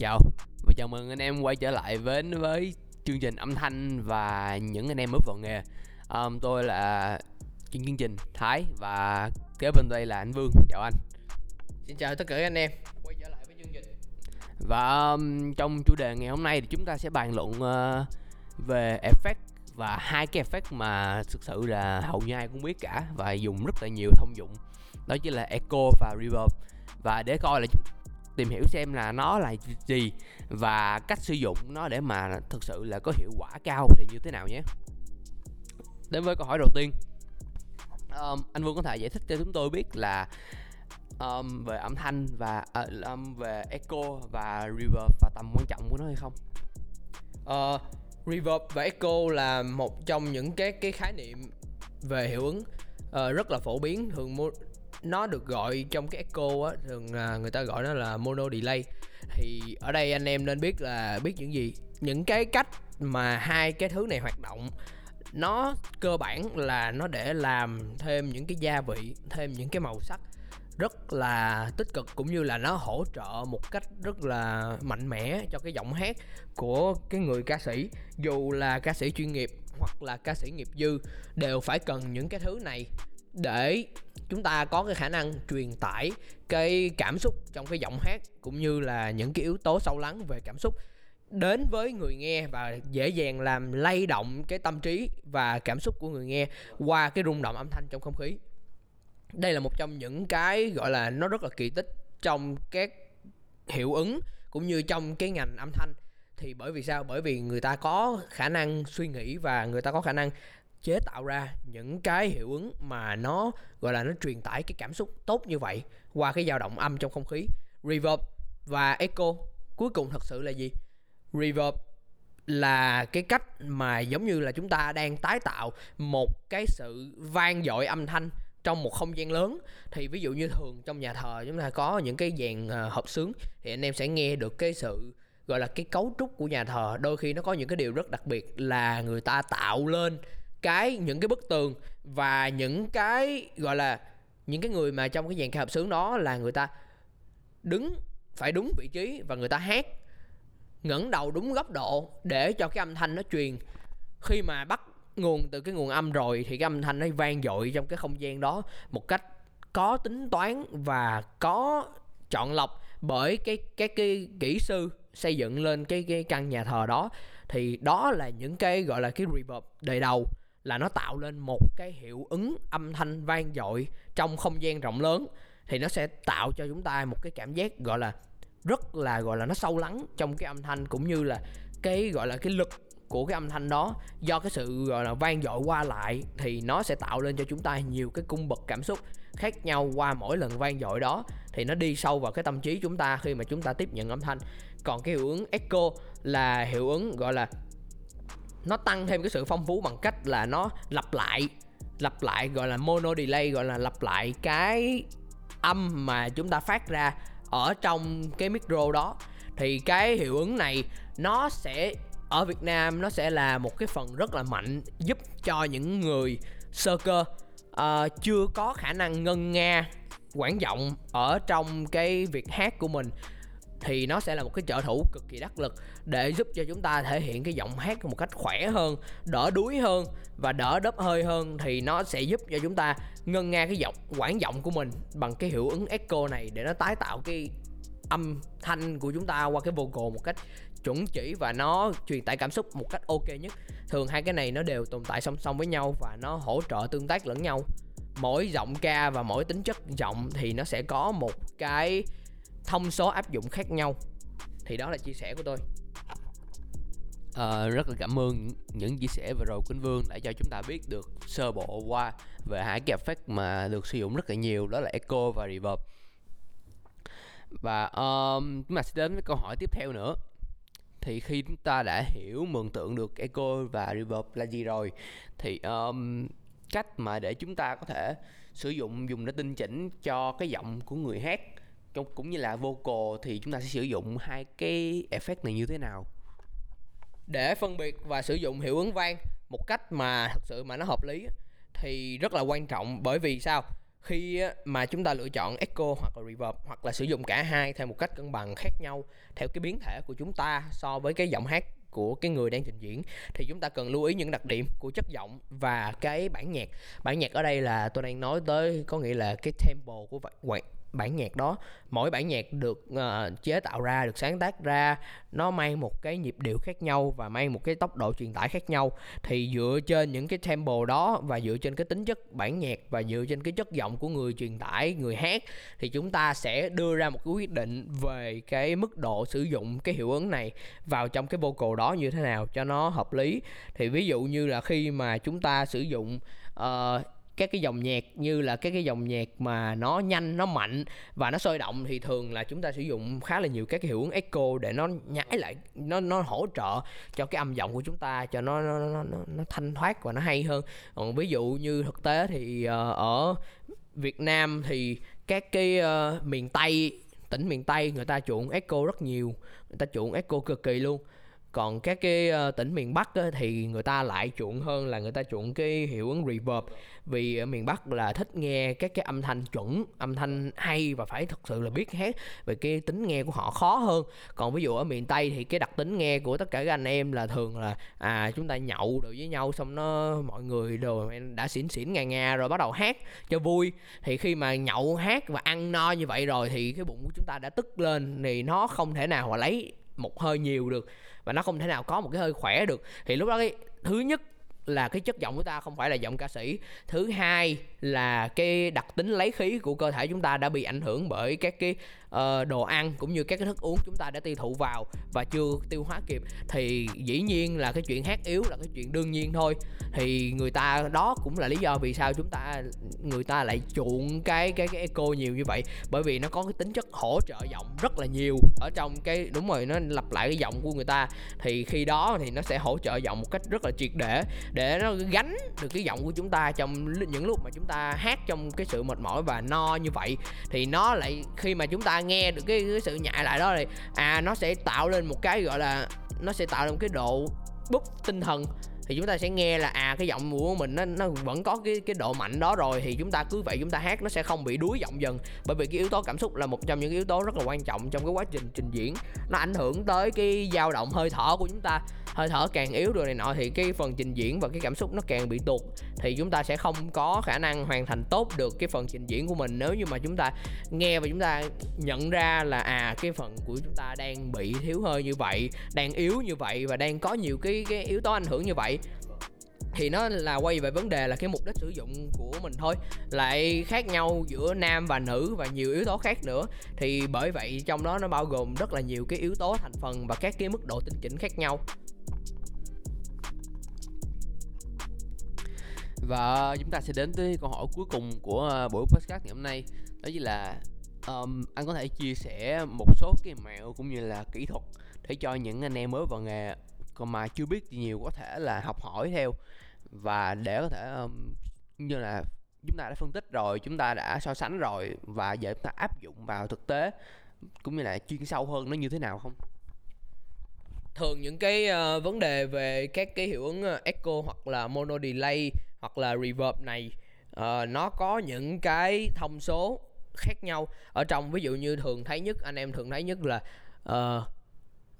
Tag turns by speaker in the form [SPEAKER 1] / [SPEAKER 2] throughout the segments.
[SPEAKER 1] Chào và chào mừng anh em quay trở lại với với chương trình âm thanh và những anh em mới vào nghề. Um, tôi là chương chương trình Thái và kế bên đây là anh Vương. Chào anh.
[SPEAKER 2] Xin chào tất cả các anh em quay trở lại với chương trình.
[SPEAKER 1] Và um, trong chủ đề ngày hôm nay thì chúng ta sẽ bàn luận uh, về effect và hai cái effect mà thực sự là hầu như ai cũng biết cả và dùng rất là nhiều thông dụng đó chính là echo và reverb và để coi là tìm hiểu xem là nó là gì và cách sử dụng nó để mà thực sự là có hiệu quả cao thì như thế nào nhé đến với câu hỏi đầu tiên um, anh Vương có thể giải thích cho chúng tôi biết là um, về âm thanh và uh, um, về echo và reverb và tầm quan trọng của nó hay không?
[SPEAKER 2] Uh, reverb và echo là một trong những cái cái khái niệm về hiệu ứng uh, rất là phổ biến thường nó được gọi trong cái echo á, thường là người ta gọi nó là mono delay. Thì ở đây anh em nên biết là biết những gì? Những cái cách mà hai cái thứ này hoạt động, nó cơ bản là nó để làm thêm những cái gia vị, thêm những cái màu sắc rất là tích cực, cũng như là nó hỗ trợ một cách rất là mạnh mẽ cho cái giọng hát của cái người ca sĩ. Dù là ca sĩ chuyên nghiệp hoặc là ca sĩ nghiệp dư, đều phải cần những cái thứ này để chúng ta có cái khả năng truyền tải cái cảm xúc trong cái giọng hát cũng như là những cái yếu tố sâu lắng về cảm xúc đến với người nghe và dễ dàng làm lay động cái tâm trí và cảm xúc của người nghe qua cái rung động âm thanh trong không khí. Đây là một trong những cái, gọi là, nó rất là kỳ tích trong các hiệu ứng cũng như trong cái ngành âm thanh. Thì bởi vì sao? Bởi vì người ta có khả năng suy nghĩ và người ta có khả năng chế tạo ra những cái hiệu ứng mà nó, gọi là, nó truyền tải cái cảm xúc tốt như vậy qua cái dao động âm trong không khí. Reverb và echo cuối cùng thật sự là gì? Reverb là cái cách mà giống như là chúng ta đang tái tạo một cái sự vang dội âm thanh trong một không gian lớn. Thì ví dụ như thường trong nhà thờ chúng ta có những cái dàn ờ, hộp sướng thì anh em sẽ nghe được cái sự, gọi là, cái cấu trúc của nhà thờ. Đôi khi nó có những cái điều rất đặc biệt là người ta tạo lên cái, những cái bức tường và những cái, gọi là, những cái người mà trong cái dàn ca hợp sướng đó là người ta đứng, phải đúng vị trí và người ta hát, ngẩng đầu đúng góc độ để cho cái âm thanh nó truyền. Khi mà bắt nguồn từ cái nguồn âm rồi thì cái âm thanh nó vang dội trong cái không gian đó một cách có tính toán và có chọn lọc bởi cái cái cái kỹ sư xây dựng lên cái cái căn nhà thờ đó. Thì đó là những cái, gọi là, cái reverb đời đầu là nó tạo lên một cái hiệu ứng âm thanh vang dội trong không gian rộng lớn, thì nó sẽ tạo cho chúng ta một cái cảm giác gọi là rất là gọi là nó sâu lắng trong cái âm thanh cũng như là cái gọi là cái lực của cái âm thanh đó. Do cái sự gọi là vang dội qua lại thì nó sẽ tạo lên cho chúng ta nhiều cái cung bậc cảm xúc khác nhau qua mỗi lần vang dội đó, thì nó đi sâu vào cái tâm trí chúng ta khi mà chúng ta tiếp nhận âm thanh. Còn cái hiệu ứng echo là hiệu ứng gọi là nó tăng thêm cái sự phong phú bằng cách là nó lặp lại lặp lại gọi là mono delay gọi là lặp lại cái âm mà chúng ta phát ra ở trong cái micro đó. Thì cái hiệu ứng này nó sẽ ở Việt Nam nó sẽ là một cái phần rất là mạnh giúp cho những người sơ cơ uh, chưa có khả năng ngân nga quản giọng ở trong cái việc hát của mình thì nó sẽ là một cái trợ thủ cực kỳ đắc lực để giúp cho chúng ta thể hiện cái giọng hát một cách khỏe hơn, đỡ đuối hơn và đỡ đớp hơi hơn thì nó sẽ giúp cho chúng ta ngân nga cái giọng quản giọng của mình bằng cái hiệu ứng echo này để nó tái tạo cái âm thanh của chúng ta qua cái vocal một cách chuẩn chỉ và nó truyền tải cảm xúc một cách ok nhất. Thường hai cái này nó đều tồn tại song song với nhau và nó hỗ trợ tương tác lẫn nhau. Mỗi giọng ca và mỗi tính chất giọng thì nó sẽ có một cái thông số áp dụng khác nhau. Thì đó là chia sẻ của tôi.
[SPEAKER 1] À, rất là cảm ơn những chia sẻ vừa rồi của anh Vương đã cho chúng ta biết được sơ bộ qua về hai cái effect mà được sử dụng rất là nhiều đó là echo và reverb. Và um, chúng ta sẽ đến với câu hỏi tiếp theo nữa. Thì khi chúng ta đã hiểu mường tượng được echo và reverb là gì rồi thì um, cách mà để chúng ta có thể sử dụng dùng để tinh chỉnh cho cái giọng của người hát cũng như là vocal thì chúng ta sẽ sử dụng hai cái effect này như thế nào?
[SPEAKER 2] Để phân biệt và sử dụng hiệu ứng vang một cách mà thật sự mà nó hợp lý thì rất là quan trọng. Bởi vì sao? Khi mà chúng ta lựa chọn echo hoặc là reverb hoặc là sử dụng cả hai theo một cách cân bằng khác nhau, theo cái biến thể của chúng ta so với cái giọng hát của cái người đang trình diễn, thì chúng ta cần lưu ý những đặc điểm của chất giọng và cái bản nhạc. Bản nhạc ở đây là tôi đang nói tới có nghĩa là cái tempo của bản nhạc đó. Mỗi bản nhạc được uh, chế tạo ra được sáng tác ra nó mang một cái nhịp điệu khác nhau và mang một cái tốc độ truyền tải khác nhau. Thì dựa trên những cái tempo đó và dựa trên cái tính chất bản nhạc và dựa trên cái chất giọng của người truyền tải người hát thì chúng ta sẽ đưa ra một cái quyết định về cái mức độ sử dụng cái hiệu ứng này vào trong cái vocal đó như thế nào cho nó hợp lý. Thì ví dụ như là khi mà chúng ta sử dụng uh, các cái dòng nhạc như là các cái dòng nhạc mà nó nhanh nó mạnh và nó sôi động thì thường là chúng ta sử dụng khá là nhiều các cái hiệu ứng echo để nó nhái lại nó nó hỗ trợ cho cái âm giọng của chúng ta cho nó nó nó, nó, nó thanh thoát và nó hay hơn. Còn ví dụ như thực tế thì uh, ở Việt Nam thì các cái uh, miền Tây tỉnh miền Tây người ta chuộng echo rất nhiều người ta chuộng echo cực kỳ luôn còn các cái uh, tỉnh miền Bắc á, thì người ta lại chuộng hơn là người ta chuộng cái hiệu ứng reverb. Vì ở miền Bắc là thích nghe các cái âm thanh chuẩn âm thanh hay và phải thực sự là biết hát về cái tính nghe của họ khó hơn. Còn ví dụ ở miền Tây thì cái đặc tính nghe của tất cả các anh em là thường là à chúng ta nhậu được với nhau xong nó mọi người đều đã xỉn xỉn ngà ngà rồi bắt đầu hát cho vui. Thì khi mà nhậu hát và ăn no như vậy rồi thì cái bụng của chúng ta đã tức lên thì nó không thể nào mà lấy một hơi nhiều được và nó không thể nào có một cái hơi khỏe được. Thì lúc đó cái thứ nhất là cái chất giọng của ta không phải là giọng ca sĩ. Thứ hai là cái đặc tính lấy khí của cơ thể chúng ta đã bị ảnh hưởng bởi các cái uh, đồ ăn cũng như các cái thức uống chúng ta đã tiêu thụ vào và chưa tiêu hóa kịp thì dĩ nhiên là cái chuyện hát yếu là cái chuyện đương nhiên thôi. Thì người ta đó cũng là lý do vì sao chúng ta người ta lại chuộng cái cái cái echo nhiều như vậy. Bởi vì nó có cái tính chất hỗ trợ giọng rất là nhiều ở trong cái đúng rồi nó lặp lại cái giọng của người ta. Thì khi đó thì nó sẽ hỗ trợ giọng một cách rất là triệt để để nó gánh được cái giọng của chúng ta trong những lúc mà chúng ta hát trong cái sự mệt mỏi và no như vậy. Thì nó lại khi mà chúng ta nghe được cái, cái sự nhại lại đó thì à nó sẽ tạo lên một cái gọi là nó sẽ tạo lên một cái độ búp tinh thần thì chúng ta sẽ nghe là à cái giọng của mình nó nó vẫn có cái cái độ mạnh đó rồi, thì chúng ta cứ vậy chúng ta hát nó sẽ không bị đuối giọng dần. Bởi vì cái yếu tố cảm xúc là một trong những yếu tố rất là quan trọng trong cái quá trình trình diễn. Nó ảnh hưởng tới cái dao động hơi thở của chúng ta, hơi thở càng yếu rồi này nọ thì cái phần trình diễn và cái cảm xúc nó càng bị tụt thì chúng ta sẽ không có khả năng hoàn thành tốt được cái phần trình diễn của mình nếu như mà chúng ta nghe và chúng ta nhận ra là à cái phần của chúng ta đang bị thiếu hơi như vậy, đang yếu như vậy và đang có nhiều cái cái yếu tố ảnh hưởng như vậy thì nó là quay về vấn đề là cái mục đích sử dụng của mình thôi. Lại khác nhau giữa nam và nữ và nhiều yếu tố khác nữa. Thì bởi vậy trong đó nó bao gồm rất là nhiều cái yếu tố thành phần và các cái mức độ tinh chỉnh khác nhau.
[SPEAKER 1] Và chúng ta sẽ đến tới câu hỏi cuối cùng của ờ, buổi podcast ngày hôm nay. Đó chính là um, anh có thể chia sẻ một số cái mẹo cũng như là kỹ thuật để cho những anh em mới vào nghề còn mà chưa biết nhiều có thể là học hỏi theo. Và để có thể um, như là chúng ta đã phân tích rồi chúng ta đã so sánh rồi và giờ chúng ta áp dụng vào thực tế cũng như là chuyên sâu hơn nó như thế nào không?
[SPEAKER 2] Thường những cái uh, vấn đề về các cái hiệu ứng ờ, echo hoặc là mono delay hoặc là reverb này uh, nó có những cái thông số khác nhau. Ở trong ví dụ như thường thấy nhất anh em thường thấy nhất là uh,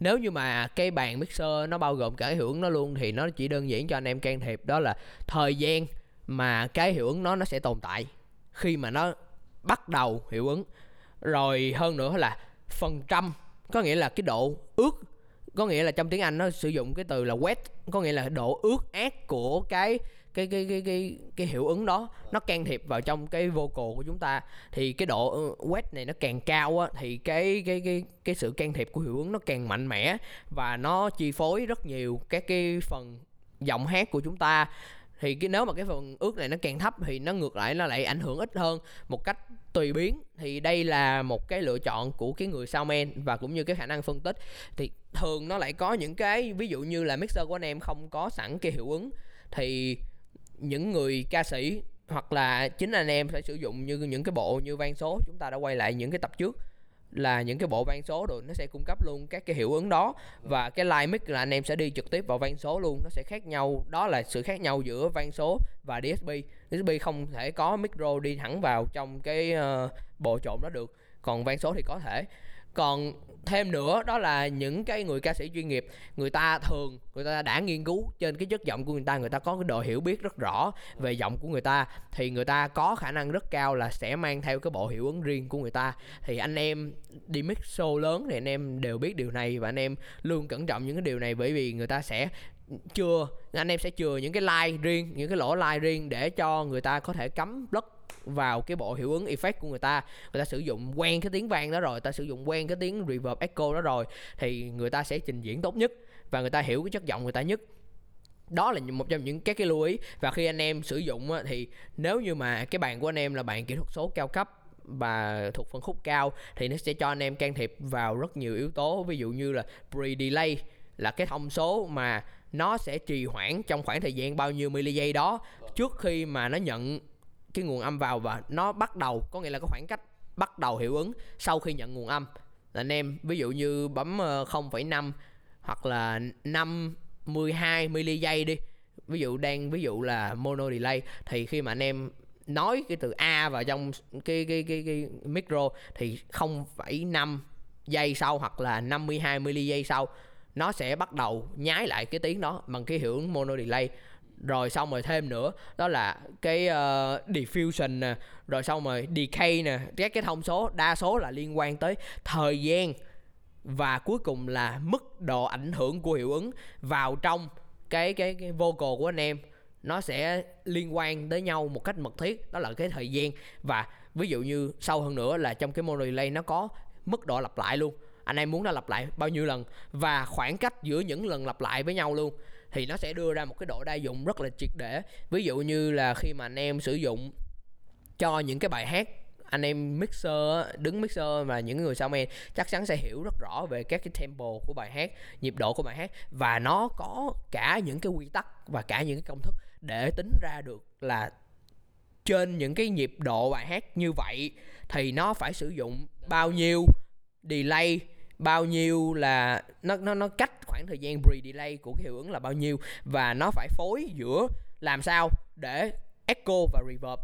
[SPEAKER 2] nếu như mà cái bàn mixer nó bao gồm cả cái hiệu ứng nó luôn thì nó chỉ đơn giản cho anh em can thiệp, đó là thời gian mà cái hiệu ứng nó nó sẽ tồn tại khi mà nó bắt đầu hiệu ứng. Rồi hơn nữa là phần trăm, có nghĩa là cái độ ướt có nghĩa là trong tiếng Anh nó sử dụng cái từ là wet có nghĩa là độ ướt át của cái cái cái cái cái cái hiệu ứng đó nó can thiệp vào trong cái vocal của chúng ta. Thì cái độ ừ, wet này nó càng cao á, thì cái cái cái cái sự can thiệp của hiệu ứng nó càng mạnh mẽ và nó chi phối rất nhiều các cái phần giọng hát của chúng ta. Thì cái, nếu mà cái phần ước này nó càng thấp thì nó ngược lại, nó lại ảnh hưởng ít hơn một cách tùy biến. Thì đây là một cái lựa chọn của cái người soundman và cũng như cái khả năng phân tích. Thì thường nó lại có những cái, ví dụ như là mixer của anh em không có sẵn cái hiệu ứng. Thì những người ca sĩ hoặc là chính anh em sẽ sử dụng như những cái bộ như van số chúng ta đã quay lại những cái tập trước là những cái bộ van số rồi nó sẽ cung cấp luôn các cái hiệu ứng đó. Và cái line mic là anh em sẽ đi trực tiếp vào van số luôn nó sẽ khác nhau đó là sự khác nhau giữa van số và DSP DSP không thể có micro đi thẳng vào trong cái uh, bộ trộn đó được còn van số thì có thể còn thêm nữa, đó là những cái người ca sĩ chuyên nghiệp, người ta thường, người ta đã nghiên cứu trên cái chất giọng của người ta người ta có cái độ hiểu biết rất rõ về giọng của người ta, thì người ta có khả năng rất cao là sẽ mang theo cái bộ hiệu ứng riêng của người ta. Thì anh em đi mix show lớn thì anh em đều biết điều này và anh em luôn cẩn trọng những cái điều này, bởi vì người ta sẽ chưa, anh em sẽ chừa những cái like riêng, những cái lỗ like riêng để cho người ta có thể cấm block vào cái bộ hiệu ứng effect của người ta. Người ta sử dụng quen cái tiếng vang đó rồi, người ta sử dụng quen cái tiếng reverb echo đó rồi, thì người ta sẽ trình diễn tốt nhất và người ta hiểu cái chất giọng người ta nhất. Đó là một trong những các cái lưu ý. Và khi anh em sử dụng thì nếu như mà cái bàn của anh em là bàn kỹ thuật số cao cấp và thuộc phân khúc cao, thì nó sẽ cho anh em can thiệp vào rất nhiều yếu tố. Ví dụ như là pre delay là cái thông số mà nó sẽ trì hoãn trong khoảng thời gian bao nhiêu mili giây đó. Trước khi mà nó nhận cái nguồn âm vào và nó bắt đầu có nghĩa là có khoảng cách bắt đầu hiệu ứng sau khi nhận nguồn âm. Là anh em ví dụ như bấm ờ, 0,5 hoặc là 52 mili giây đi. Ví dụ đang ví dụ là mono delay thì khi mà anh em nói cái từ a vào trong cái cái cái cái micro thì 0,5 giây sau hoặc là 52 mili giây sau nó sẽ bắt đầu nhái lại cái tiếng đó bằng cái hiệu ứng mono delay rồi xong rồi thêm nữa đó là cái uh, diffusion nè. Rồi xong rồi decay nè. Các cái thông số đa số là liên quan tới thời gian và cuối cùng là mức độ ảnh hưởng của hiệu ứng vào trong cái cái cái vocal của anh em. Nó sẽ liên quan tới nhau một cách mật thiết đó là cái thời gian. Và ví dụ như sâu hơn nữa là trong cái mono delay nó có mức độ lặp lại luôn. Anh em muốn nó lặp lại bao nhiêu lần? Và khoảng cách giữa những lần lặp lại với nhau luôn thì nó sẽ đưa ra một cái độ đa dụng rất là triệt để. Ví dụ như là khi mà anh em sử dụng cho những cái bài hát, anh em mixer đứng mixer và những người sao chắc chắn sẽ hiểu rất rõ về các cái tempo của bài hát, nhịp độ của bài hát và nó có cả những cái quy tắc và cả những cái công thức để tính ra được là trên những cái nhịp độ bài hát như vậy thì nó phải sử dụng bao nhiêu delay bao nhiêu là nó nó nó cách khoảng thời gian pre delay của cái hiệu ứng là bao nhiêu và nó phải phối giữa làm sao để echo và reverb.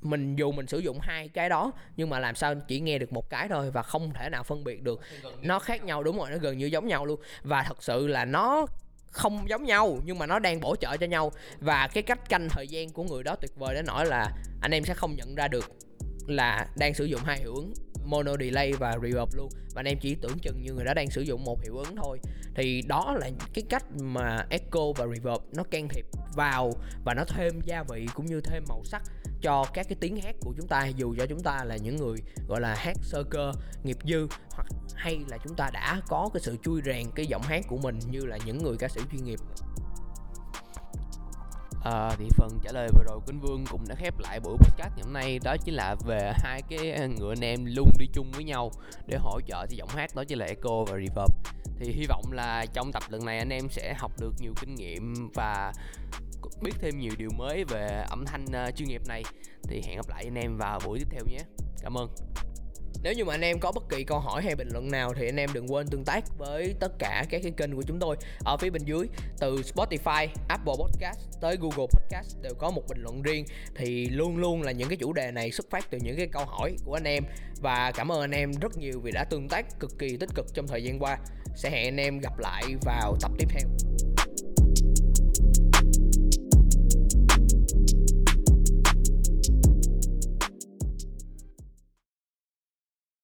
[SPEAKER 2] Mình dù mình sử dụng hai cái đó nhưng mà làm sao chỉ nghe được một cái thôi và không thể nào phân biệt được. Nó khác nhau đúng rồi nó gần như giống nhau luôn. Và thật sự là nó không giống nhau nhưng mà nó đang bổ trợ cho nhau. Và cái cách canh thời gian của người đó tuyệt vời đến nỗi là anh em sẽ không nhận ra được là đang sử dụng hai hiệu ứng mono delay và reverb luôn. Và anh em chỉ tưởng chừng như người đó đang sử dụng một hiệu ứng thôi. Thì đó là cái cách mà echo và reverb nó can thiệp vào và nó thêm gia vị cũng như thêm màu sắc cho các cái tiếng hát của chúng ta. Dù cho chúng ta là những người, gọi là, hát sơ cơ, nghiệp dư, hoặc hay là chúng ta đã có cái sự chui rèn cái giọng hát của mình như là những người ca sĩ chuyên nghiệp.
[SPEAKER 1] À, thì phần trả lời vừa rồi Quỳnh Vương cũng đã khép lại buổi podcast ngày hôm nay. Đó chính là về hai cái ngựa anh em luôn đi chung với nhau để hỗ trợ cho giọng hát đó chính là echo và reverb. Thì hy vọng là trong tập lần này anh em sẽ học được nhiều kinh nghiệm và biết thêm nhiều điều mới về âm thanh ờ, chuyên nghiệp này. Thì hẹn gặp lại anh em vào buổi tiếp theo nhé. Cảm ơn
[SPEAKER 2] nếu như mà anh em có bất kỳ câu hỏi hay bình luận nào thì anh em đừng quên tương tác với tất cả các cái kênh của chúng tôi. Ở phía bên dưới từ Spotify, Apple Podcast tới Google Podcast đều có một bình luận riêng. Thì luôn luôn là những cái chủ đề này xuất phát từ những cái câu hỏi của anh em. Và cảm ơn anh em rất nhiều vì đã tương tác cực kỳ tích cực trong thời gian qua. Sẽ hẹn anh em gặp lại vào tập tiếp theo.